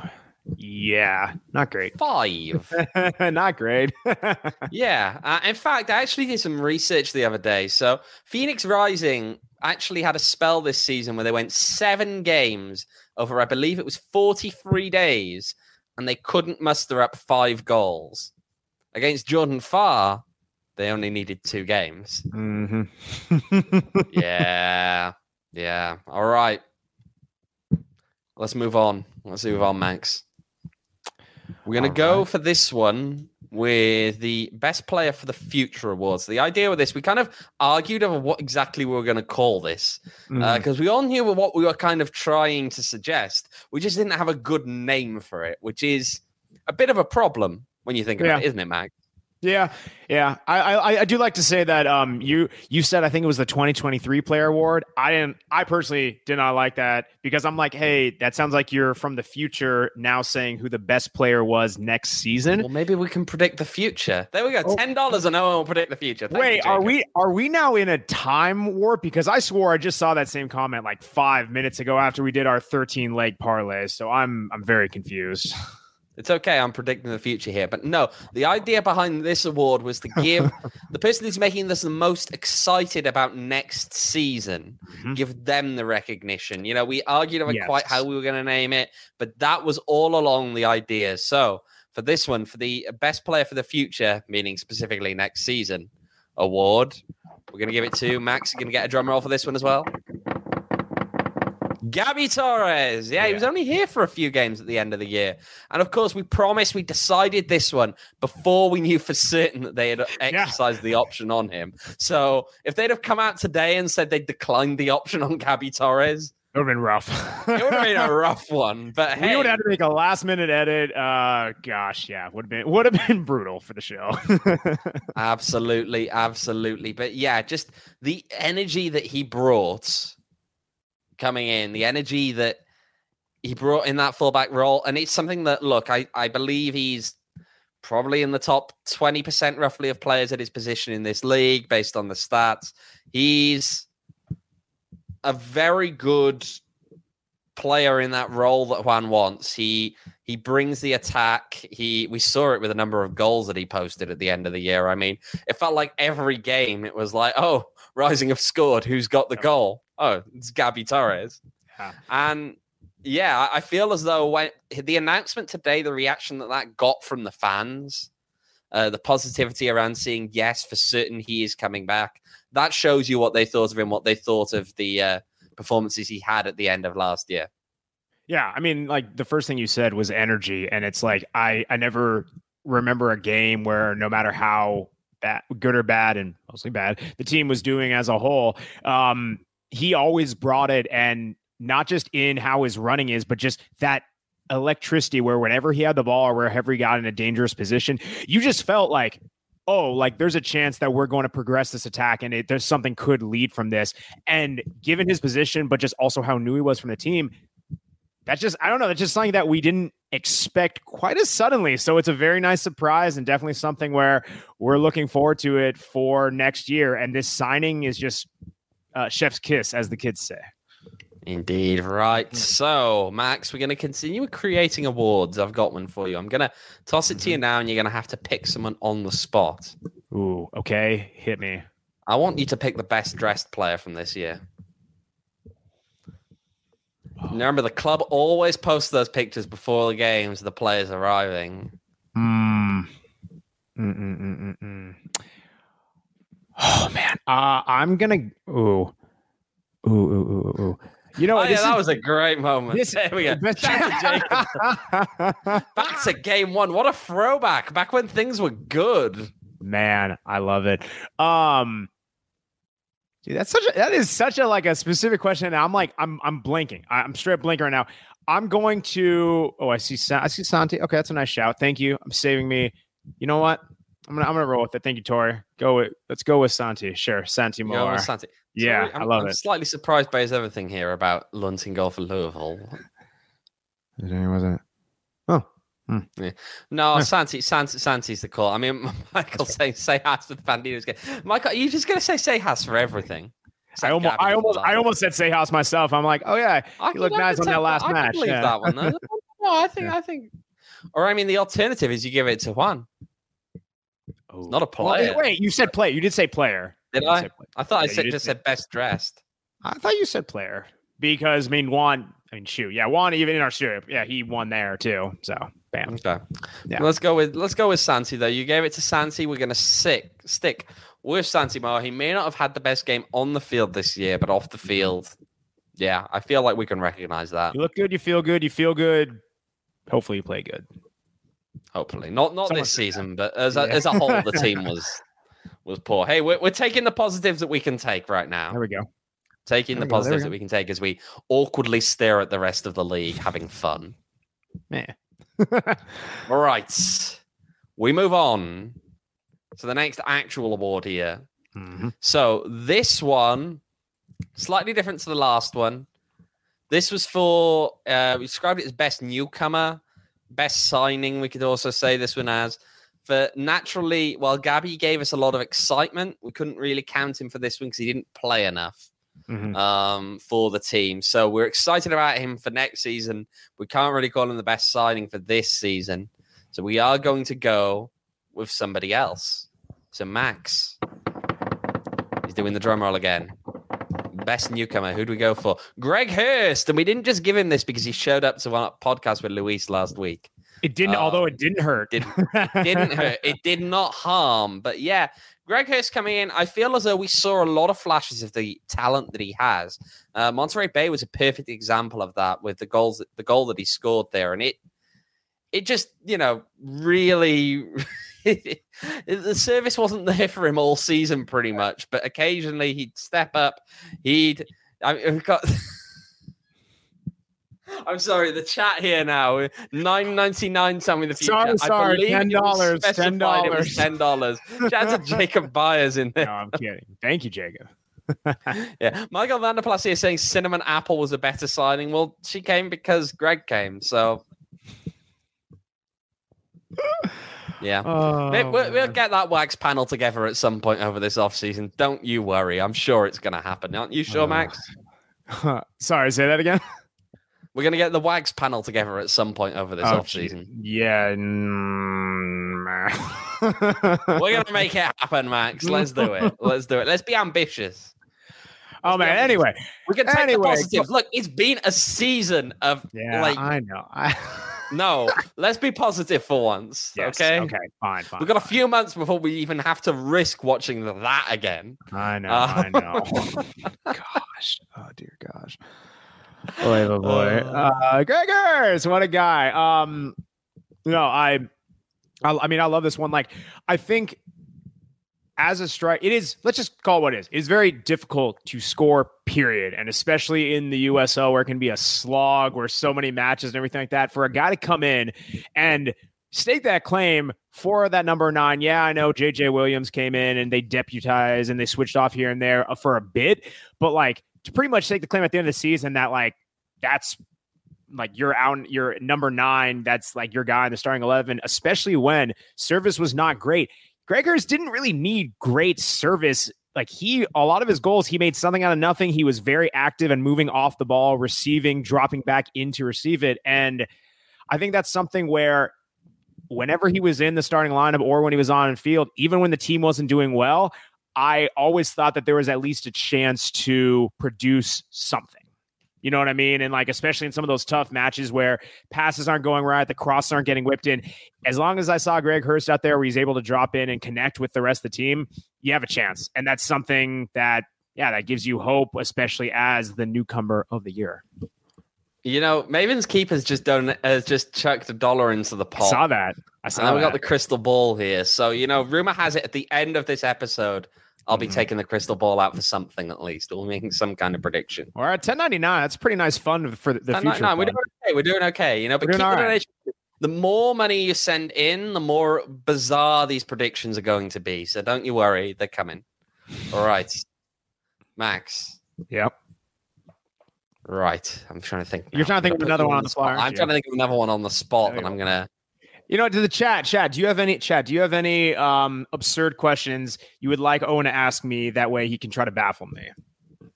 yeah, not great. Five. not great. Yeah. Uh, in fact, I actually did some research the other day. So, Phoenix Rising actually had a spell this season where they went seven games over, I believe it was 43 days, and they couldn't muster up five goals. Against Jordan Farr, they only needed two games. hmm Yeah. Yeah. All right. Let's move on. Let's move on, Max. We're going to go right. for this one with the best player for the future awards. The idea with this, we kind of argued over what exactly we were going to call this Mm. because we all knew what we were kind of trying to suggest. We just didn't have a good name for it, which is a bit of a problem when you think about Yeah. it, isn't it, Max? Yeah, yeah. I, I I do like to say that um you you said I think it was the 2023 player award. I didn't I personally did not like that because I'm like, hey, that sounds like you're from the future now saying who the best player was next season. Well, maybe we can predict the future. There we go. Oh. Ten dollars, and no one will predict the future. Thank you, Wait, are we are we now in a time warp? Because I swore I just saw that same comment like five minutes ago after we did our 13 leg parlay. So I'm I'm very confused. It's okay. I'm predicting the future here. But no, the idea behind this award was to give the person who's making this the most excited about next season, Mhm. give them the recognition. You know, we argued over Yes. quite how we were going to name it, but that was all along the idea. So for this one, for the best player for the future, meaning specifically next season award, we're going to give it to Max. You're going to get a drum roll for this one as well. Gabby Torres. Yeah, he was only here for a few games at the end of the year. And of course, we promised we decided this one before we knew for certain that they had exercised the option on him. So if they'd have come out today and said they'd declined the option on Gabby Torres, It would have been rough. it would have been a rough one. But We hey, would have had to make a last minute edit. Uh, gosh, yeah, would have been would have been brutal for the show. absolutely, absolutely. But yeah, just the energy that he brought coming in, the energy that he brought in that fullback role, and it's something that look, I I believe he's probably in the top 20% roughly of players at his position in this league based on the stats. He's a very good player in that role that Juan wants. He he brings the attack. He we saw it with a number of goals that he posted at the end of the year. I mean, it felt like every game it was like, oh, Rising have scored. Who's got the goal? Oh, it's Gabby Torres. Yeah. And yeah, I feel as though when the announcement today, the reaction that that got from the fans, uh, the positivity around seeing yes for certain he is coming back, that shows you what they thought of him, what they thought of the uh, performances he had at the end of last year. Yeah, I mean, like the first thing you said was energy, and it's like I I never remember a game where no matter how bad, good or bad, and mostly bad, the team was doing as a whole, um, he always brought it, and not just in how his running is, but just that electricity where whenever he had the ball or wherever he got in a dangerous position, you just felt like, oh, like there's a chance that we're going to progress this attack and it, there's something could lead from this. And given his position, but just also how new he was from the team, that's just, I don't know, that's just something that we didn't expect quite as suddenly. So it's a very nice surprise and definitely something where we're looking forward to it for next year. And this signing is just uh, chef's kiss, as the kids say. Indeed. Right. So, Max, we're going to continue creating awards. I've got one for you. I'm going to toss it to you mm-hmm. now, and you're going to have to pick someone on the spot. Ooh, okay. Hit me. I want you to pick the best dressed player from this year. Remember, the club always posts those pictures before the games, the players arriving. Mm. Mm-mm-mm-mm. Oh man, uh, I'm gonna. Ooh, ooh, ooh, ooh, ooh. You know, oh, yeah, that is, was a great moment. This, there we go. Back to, Back to game one. What a throwback. Back when things were good. Man, I love it. Um, dude, that's such a that is such a like a specific question. And I'm like, I'm I'm blinking. I'm straight blinking right now. I'm going to. Oh, I see. I see Santi. Okay, that's a nice shout. Thank you. I'm saving me. You know what? I'm gonna I'm gonna roll with it. Thank you, Tori. Go with let's go with Santi. Sure, Santi Moar. Santi. Yeah, I'm, I love I'm it. Slightly surprised by his everything here about Lunting Golf for Louisville. wasn't it? Hmm. Yeah. No, yeah. Santi, Santi, Santi's the call. I mean, Michael saying Sejas for Bandito's game. Michael, are you just gonna say Sejas for everything? I almost, I almost, I almost said say house myself. I'm like, oh yeah, I you look nice on that last I match. I believe yeah. that one. no, I think, yeah. I think, or I mean, the alternative is you give it to Juan. Oh. It's Not a player. Well, wait, you said player. You did say player. Did I? I thought yeah, I said, just said best dressed. I thought you said player because I mean Juan. I mean shoot, yeah, Juan even in our studio, yeah, he won there too. So bam. Okay. Yeah. Let's go with let's go with Santi though. You gave it to Santi. We're gonna stick stick with Santi Moar. He may not have had the best game on the field this year, but off the mm-hmm. field, yeah, I feel like we can recognize that. You look good. You feel good. You feel good. Hopefully, you play good. Hopefully, not not Someone this season, but as a, yeah. as a whole, the team was was poor. Hey, we're, we're taking the positives that we can take right now. There we go. Taking the go, positives that we can take as we awkwardly stare at the rest of the league having fun. Yeah. All right. We move on to the next actual award here. Mm-hmm. So this one, slightly different to the last one. This was for, uh, we described it as best newcomer, best signing. We could also say this one as for naturally, while Gabby gave us a lot of excitement, we couldn't really count him for this one because he didn't play enough mm-hmm. um, for the team. So we're excited about him for next season. We can't really call him the best signing for this season. So we are going to go with somebody else. So Max, he's doing the drum roll again. Best newcomer. Who do we go for? Greg Hurst. And we didn't just give him this because he showed up to our podcast with Luis last week. It didn't, um, although it didn't hurt. Didn't, didn't hurt. It did not harm. But yeah, Greg Hurst coming in, I feel as though we saw a lot of flashes of the talent that he has. Uh, Monterey Bay was a perfect example of that with the goals, the goal that he scored there, and it, it just you know really. the service wasn't there for him all season, pretty much. But occasionally he'd step up. He'd. I mean, we've got. I'm sorry, the chat here now. Uh, nine ninety nine. Tell me the future. Sorry, sorry. Ten dollars. Ten dollars. Ten dollars. Shout out to Jacob Byers in there. No, I'm kidding. Thank you, Jacob. yeah, Michael Vanderplas here saying Cinnamon Apple was a better signing. Well, she came because Greg came. So Yeah. Oh, we'll, we'll, get that wags panel together at some point over this off season. Don't you worry. I'm sure it's going to happen. Aren't you sure, Max? Sorry, say that again. We're going to get the wags panel together at some point over this oh, off season. Yeah. We're going to make it happen, Max. Let's do it. Let's do it. Let's be ambitious. Oh man. Anyway, we can take anyway, the positives. Look, it's been a season of yeah. Like, I know. I... no, let's be positive for once. Yes, okay. Okay. Fine. Fine. We've got a few months before we even have to risk watching that again. I know. Uh, I know. gosh. Oh dear gosh. Boy, oh boy. Uh, uh, Greg Hurst, what a guy. Um, no, I, I, I mean, I love this one. Like, I think as a strike, it is, let's just call it what it is. It's very difficult to score, period. And especially in the USL where it can be a slog, where so many matches and everything like that, for a guy to come in and stake that claim for that number nine. Yeah, I know JJ Williams came in and they deputized and they switched off here and there uh, for a bit, but like to pretty much take the claim at the end of the season that like that's like you're out, you're number nine. That's like your guy in the starting 11, especially when service was not great. Greg Hurst didn't really need great service. Like he, a lot of his goals, he made something out of nothing. He was very active and moving off the ball, receiving, dropping back in to receive it. And I think that's something where whenever he was in the starting lineup or when he was on field, even when the team wasn't doing well, I always thought that there was at least a chance to produce something. You know what I mean? And like, especially in some of those tough matches where passes aren't going right, the crosses aren't getting whipped in. As long as I saw Greg Hurst out there where he's able to drop in and connect with the rest of the team, you have a chance. And that's something that, yeah, that gives you hope, especially as the newcomer of the year. You know, Maven's Keep has just done has just chucked a dollar into the pot. I saw that. I saw. And we got the crystal ball here. So you know, rumor has it at the end of this episode, I'll be mm-hmm. taking the crystal ball out for something at least. We're making some kind of prediction. All right, ten ninety nine. that's pretty nice fun for the, future. We're doing okay. We're doing okay. You know, but keep the right. The more money you send in, the more bizarre these predictions are going to be. So don't you worry, they're coming. All right, Max. Yep. Right. I'm trying to think. Now. You're trying to think of another one on the spot. I'm trying to think of another one on the spot, and I'm gonna you know, to the chat, chat. Do you have any chat? Do you have any um, absurd questions you would like Owain to ask me? That way, he can try to baffle me.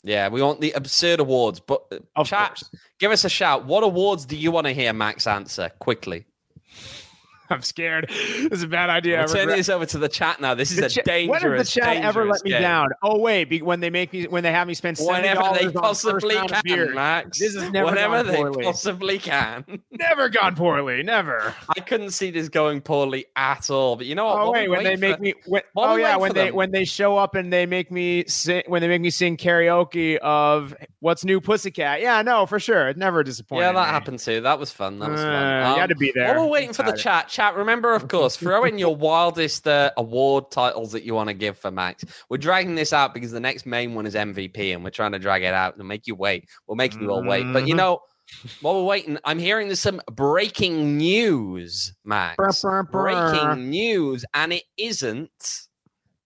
Yeah, we want the absurd awards. But uh, of chat, course. give us a shout. What awards do you want to hear Max answer quickly? I'm scared. This is a bad idea. I'm turning this over to the chat now. This is a dangerous. When has the chat ever let me game. down? Oh wait, be, when they make me, when they have me spend whenever they possibly can, Max. This is never whenever they poorly. possibly can. never gone poorly. Never. I couldn't see this going poorly at all. But you know what? Oh wait, when they make me. When, oh yeah, when they them? when they show up and they make me sing when they make me sing karaoke of what's new, Pussycat. Yeah, no, for sure. It never disappointed. Yeah, that me. happened too. That was fun. That was fun. Uh, um, you had to be there. While we're waiting for the chat, chat. Remember, of course, throw in your wildest uh, award titles that you want to give for Max. We're dragging this out because the next main one is MVP, and we're trying to drag it out and make you wait. We're making you all wait. But you mm-hmm. know, while we're waiting, I'm hearing there's some breaking news, Max. Burr, burr, burr. Breaking news, and it isn't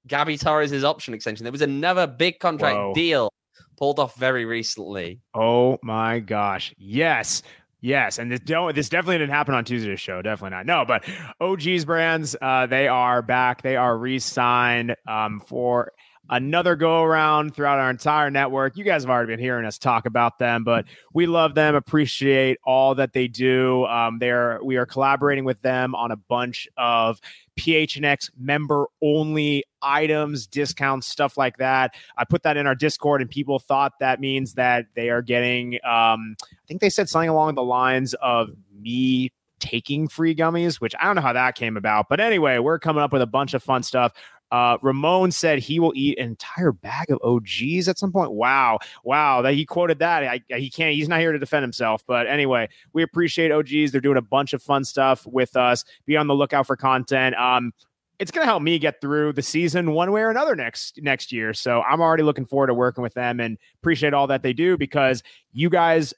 Gabby Torres' option extension. There was another big contract Whoa. deal pulled off very recently. Oh my gosh. Yes. Yes, and this don't this definitely didn't happen on Tuesday's show. Definitely not. No, but OG's brands, uh, they are back. They are re-signed um, for another go around throughout our entire network. You guys have already been hearing us talk about them, but we love them, appreciate all that they do. Um, they're we are collaborating with them on a bunch of PHNX member only items, discounts, stuff like that. I put that in our Discord, and people thought that means that they are getting. Um, I think they said something along the lines of me taking free gummies, which I don't know how that came about. But anyway, we're coming up with a bunch of fun stuff. Uh, Ramon said he will eat an entire bag of OGs at some point. Wow, wow! That he quoted that. I, he can't. He's not here to defend himself. But anyway, we appreciate OGs. They're doing a bunch of fun stuff with us. Be on the lookout for content. Um, it's going to help me get through the season one way or another next next year. So I'm already looking forward to working with them and appreciate all that they do because you guys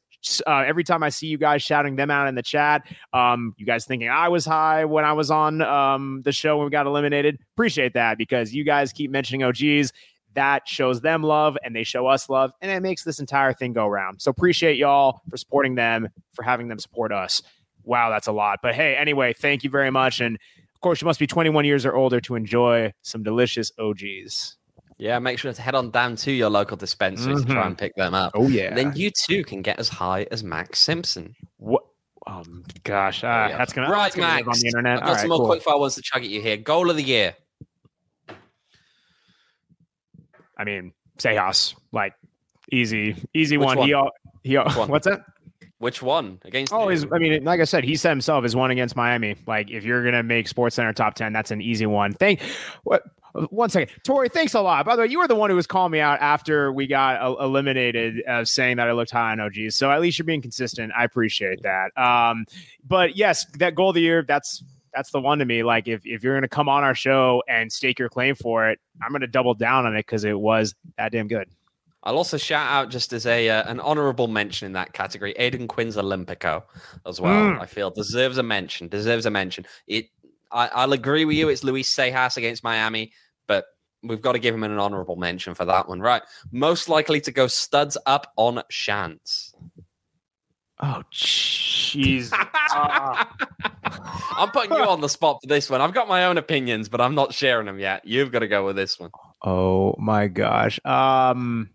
uh, every time I see you guys shouting them out in the chat, um, you guys thinking I was high when I was on um, the show when we got eliminated. Appreciate that because you guys keep mentioning OGs. That shows them love and they show us love, and it makes this entire thing go around. So appreciate y'all for supporting them, for having them support us. Wow, that's a lot. But hey, anyway, thank you very much. And Of course, you must be 21 years or older to enjoy some delicious OGs. Yeah, make sure to head on down to your local dispensary mm-hmm. to try and pick them up. Oh yeah. And then you too can get as high as Max Simpson. What? Oh gosh, uh, yeah. that's gonna right, that's gonna Max. on the internet. I've got All some right, more cool. quick fire ones to chug at you here. Goal of the year. I mean, Sejas, like easy, easy one. one. He, he, one? what's that? Which one against? Oh, I mean, like I said, he said himself is one against Miami. Like, if you're gonna make Sports Center top ten, that's an easy one. Thank. What? One second, Tori. Thanks a lot. By the way, you were the one who was calling me out after we got uh, eliminated, uh, saying that I looked high on OGs. So at least you're being consistent. I appreciate that. Um, but yes, that goal of the year. That's that's the one to me. Like if if you're gonna come on our show and stake your claim for it, I'm gonna double down on it because it was that damn good. I'll also shout out just as a uh, an honourable mention in that category, Aodhan Quinn's Olympico as well. Mm. I feel deserves a mention. Deserves a mention. It. I, will agree with you. It's Luis Sejas against Miami, but we've got to give him an honourable mention for that one, right? Most likely to go studs up on Shants. Oh, jeez. I'm putting you on the spot for this one. I've got my own opinions, but I'm not sharing them yet. You've got to go with this one. Oh my gosh. Um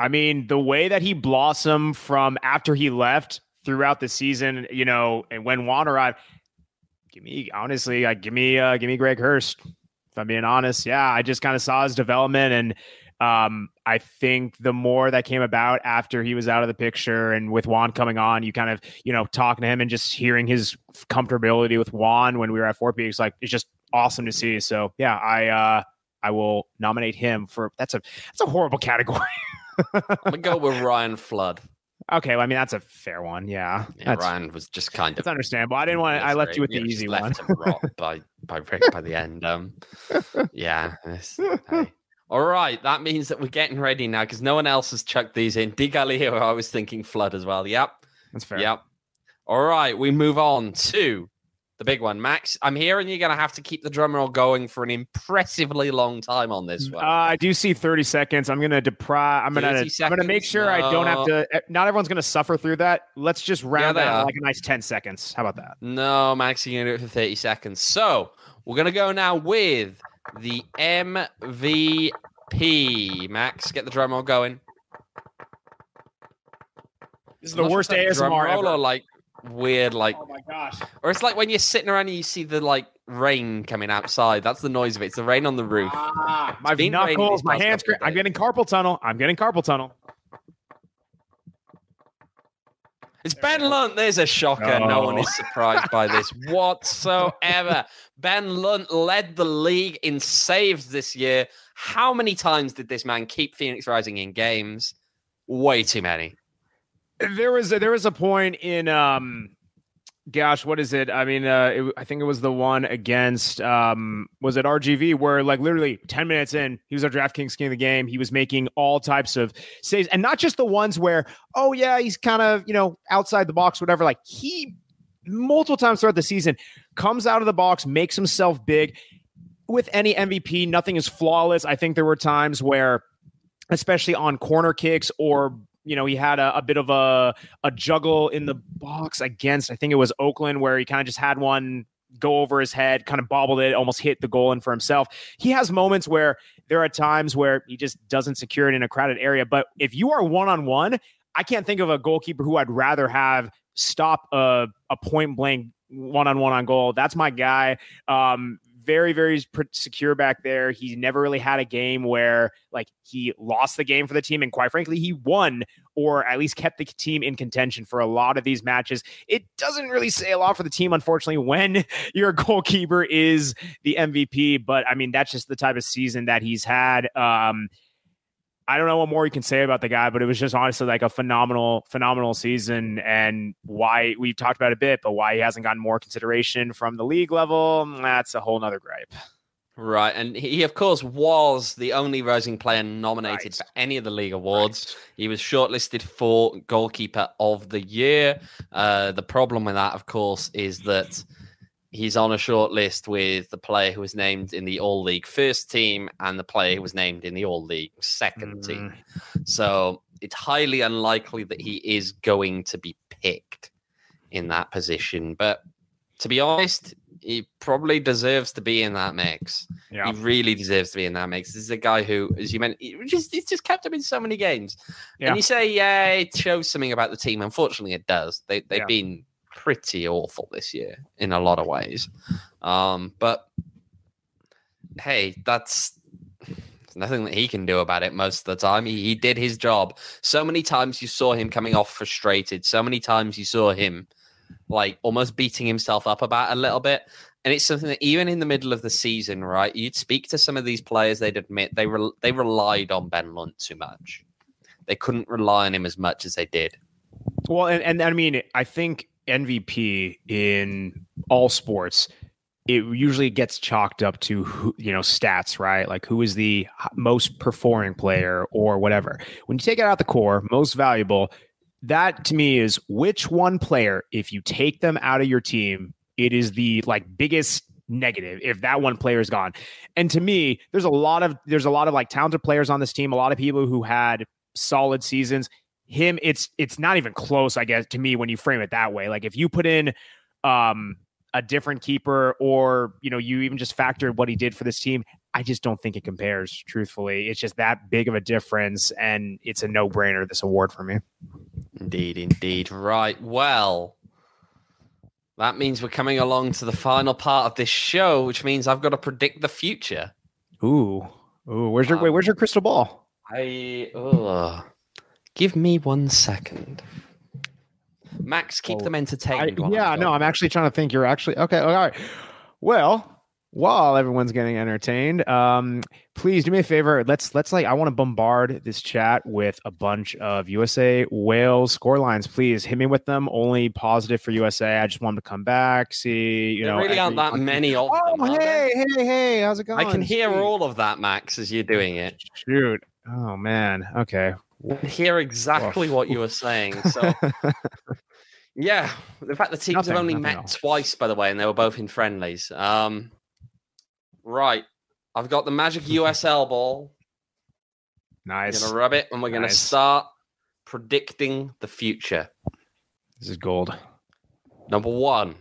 I mean, the way that he blossomed from after he left throughout the season, you know, and when Juan arrived, give me honestly, like give me uh give me Greg Hurst. If I'm being honest. Yeah, I just kind of saw his development and um, I think the more that came about after he was out of the picture and with Juan coming on, you kind of, you know, talking to him and just hearing his comfortability with Juan when we were at Four Peaks, like it's just awesome to see. So yeah, I uh I will nominate him for that's a that's a horrible category. I'm gonna go with Ryan Flood. Okay, well, I mean that's a fair one. Yeah, yeah Ryan was just kind of. That's understandable. I didn't want. To, I left you with the easy one. by by Rick by the end. Um, yeah. Hey. All right, that means that we're getting ready now because no one else has chucked these in. Digalio, I was thinking flood as well. Yep, that's fair. Yep. All right, we move on to the big one. Max, I'm hearing you're going to have to keep the drum roll going for an impressively long time on this one. Uh, I do see 30 seconds. I'm going to deprive. I'm going to. I'm going to make sure no. I don't have to. Eh, not everyone's going to suffer through that. Let's just round yeah, out like a nice 10 seconds. How about that? No, Max, you're going to do it for 30 seconds. So we're going to go now with the MVP. Max, get the drum roll going. This is the worst ASMR ever. Like weird like oh my gosh or it's like when you're sitting around and you see the like rain coming outside that's the noise of it it's the rain on the roof ah, my knuckles my hands i'm getting carpal tunnel i'm getting carpal tunnel it's Ben Lundt. There's a shocker. No one is surprised by this whatsoever. Ben Lundt led the league in saves this year. How many times did this man keep Phoenix Rising in games? Way too many. There was a, there was a point in um gosh, what is it? I mean, uh, it, I think it was the one against, um, was it RGV where like literally 10 minutes in, he was our DraftKings king of the game. He was making all types of saves and not just the ones where, oh yeah, he's kind of, you know, outside the box, whatever. Like he multiple times throughout the season comes out of the box, makes himself big with any MVP. Nothing is flawless. I think there were times where, especially on corner kicks or you know, he had a, a, bit of a a juggle in the box against I think it was Oakland where he kind of just had one go over his head, kind of bobbled it, almost hit the goal in for himself. He has moments where there are times where he just doesn't secure it in a crowded area. But if you are one on one, I can't think of a goalkeeper who I'd rather have stop a, a point blank one on one on goal. That's my guy. Um, very, very secure back there. He never really had a game where like he lost the game for the team. And quite frankly, he won or at least kept the team in contention for a lot of these matches. It doesn't really say a lot for the team, unfortunately, when your goalkeeper is the MVP. But I mean, that's just the type of season that he's had. Um, I don't know what more you can say about the guy, but it was just honestly like a phenomenal, phenomenal season. And why we've talked about a bit, but why he hasn't gotten more consideration from the league level, that's a whole nother gripe. Right. And he, of course, was the only Rising player nominated right. for any of the league awards. Right. He was shortlisted for Goalkeeper of the Year. Uh, the problem with that, of course, is that he's on a short list with the player who was named in the All League first team and the player who was named in the All League second mm. team. So it's highly unlikely that he is going to be picked in that position. But to be honest, he probably deserves to be in that mix. Yeah. He really deserves to be in that mix. This is a guy who, as you mentioned, he just he's just kept him in so many games. Yeah. And you say, yeah, it shows something about the team. Unfortunately, it does. They they've Yeah. been pretty awful this year in a lot of ways. Um, but hey, that's nothing that he can do about it most of the time. He, he did his job. So many times you saw him coming off frustrated. So many times you saw him like almost beating himself up about a little bit. And it's something that even in the middle of the season, right? You'd speak to some of these players, they'd admit they re- they relied on Ben Lundt too much. They couldn't rely on him as much as they did. Well, and, and I mean, I think MVP in all sports, it usually gets chalked up to you know stats, right? Like who is the most performing player or whatever. When you take it out the core, most valuable, that to me is which one player, if you take them out of your team, it is the like biggest negative if that one player is gone. And to me, there's a lot of there's a lot of like talented players on this team, a lot of people who had solid seasons him it's it's not even close i guess to me when you frame it that way like if you put in um a different keeper or you know you even just factor what he did for this team i just don't think it compares truthfully it's just that big of a difference and it's a no-brainer this award for me Indeed, indeed. Right. Well, that means we're coming along to the final part of this show, which means I've got to predict the future. ooh ooh where's your wait Um, where's your crystal ball I ugh. Give me one second. Max, keep Oh, them entertained. while yeah no i'm actually trying to think you're actually okay all right well while everyone's getting entertained um please do me a favor let's let's like i want to bombard this chat with a bunch of usa wales score lines please hit me with them only positive for usa i just want them to come back see you There know really aren't that many of oh them. there? hey hey hey how's it going I can hear Sweet. all of that, Max, as you're doing it. shoot oh man okay I hear exactly what you were saying. So, yeah, the fact the teams Nothing, have only met else. twice, by the way, and they were both in friendlies. Um, right, I've got the magic USL ball. Nice gonna rub it, and we're gonna Nice. start predicting the future. this is gold Number one,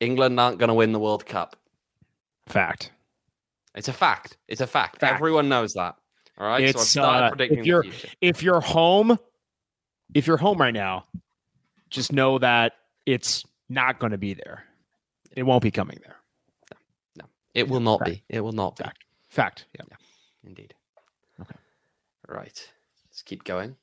England aren't gonna win the World Cup. fact It's a fact. It's a fact. Fact. Everyone knows that. All right. so It's, started uh, predicting if you're- future. if you're home, if you're home right now, just know that it's not going to be there. It won't be coming there. No. It will not fact. be. It will not be. Fact. Fact. Yeah. Indeed. Okay. Right. Let's keep going.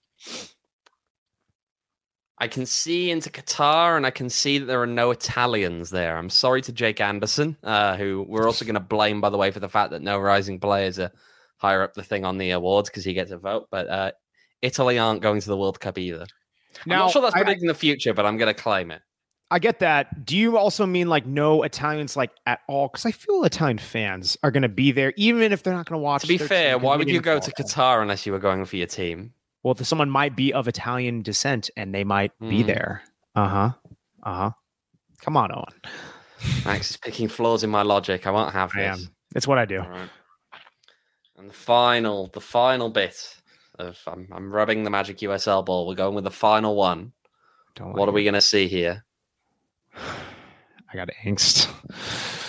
I can see into Qatar and I can see that there are no Italians there. I'm sorry to Jake Anderson, uh, who we're also going to blame, by the way, for the fact that no rising players are higher up the thing on the awards because he gets a vote. But uh, Italy aren't going to the World Cup either. I'm not sure that's I, predicting the future, but I'm going to claim it. I get that. Do you also mean like no Italians like at all? Because I feel Italian fans are going to be there, even if they're not going to watch. To be fair, why would you go to. Qatar unless you were going for your team? Well, if someone might be of Italian descent and they might be Hmm. there. Uh huh. Uh huh. Come on, Owain. Max is picking flaws in my logic. I won't have I this. am. It's what I do. All right. And the final, the final bit of I'm, I'm rubbing the magic USL ball. We're going with the final one. Don't What are we going to see here? I got angst.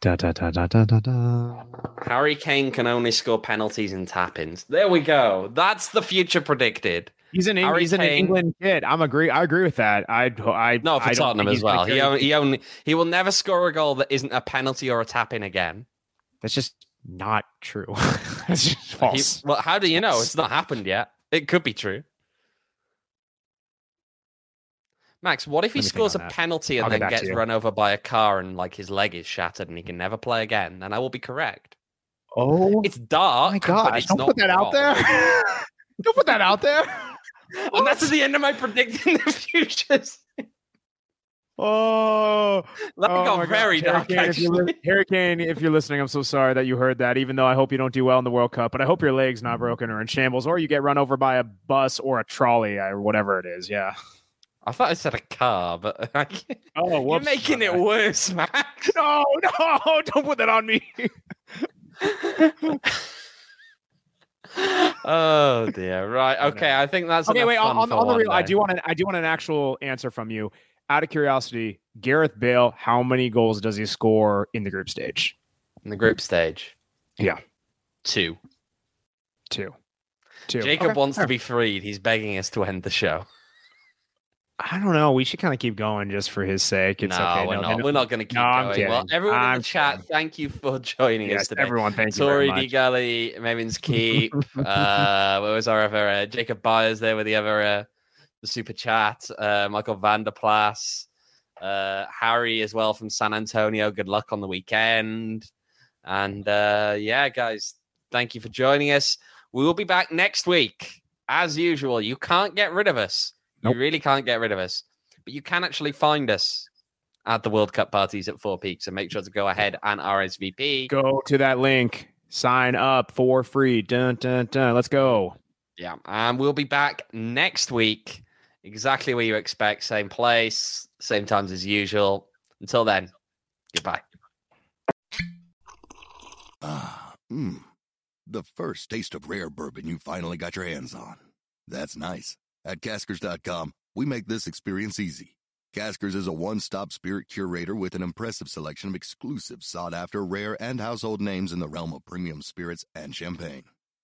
Da da da da da da da. Harry Kane can only score penalties and tap-ins. There we go. That's the future predicted. He's an Harry he's an England kid. I'm agree. I agree with that. I I No, for I Tottenham as well. He only, he only he will never score a goal that isn't a penalty or a tap-in again. That's just not true. That's just He- false. well, how do you know? It's not happened yet. It could be true. Max, what if he Let me think scores a that. penalty and I'll then gets run over by a car and like his leg is shattered and he can never play again? Then I will be correct. Oh It's dark. my it's Don't not put that out there. don't put that out there. And that's the end of my predicting the futures. Oh, That oh got my very dark. Harry Kane, if Harry if you're listening, I'm so sorry that you heard that. Even though I hope you don't do well in the World Cup, but I hope your leg's not mm-hmm. broken or in shambles, or you get run over by a bus or a trolley or whatever it is. Yeah. I thought I said a car, but Oh, you're making it worse, Max. No, no, don't put that on me. oh dear. Right. Okay. I think that's okay. Wait. On, on, on the real. I do want to. I do want an actual answer from you. Out of curiosity, Gareth Bale, how many goals does he score in the group stage? In the group stage. Yeah. Two. Two. Two. Jacob Okay. wants to be freed. He's begging us to end the show. I don't know. We should kind of keep going just for his sake. It's no, okay. we're no, not. no, We're not going to keep No, I'm going. Well, everyone in I'm the chat, kidding. thank you for joining Yes, us today. everyone, thank you very Tori D. much. Mavin's Keep. uh, what was our other? Uh, Jacob Byers there with the other uh, the super chat. Uh, Michael Vanderplas. Uh, Harry as well from San Antonio. Good luck on the weekend. And uh, yeah, guys, thank you for joining us. We will be back next week. As usual, you can't get rid of us. Nope. You really can't get rid of us. But you can actually find us at the World Cup parties at Four Peaks. And make sure to go ahead and RSVP. Go to that link. Sign up for free. Dun dun dun. Let's go. Yeah. And we'll be back next week, exactly where you expect. Same place, same times as usual. Until then, goodbye. Ah, mmm. The first taste of rare bourbon you finally got your hands on. That's nice. At Caskers.com, we make this experience easy. Caskers is a one stop spirit curator with an impressive selection of exclusive, sought after, rare, and household names in the realm of premium spirits and champagne.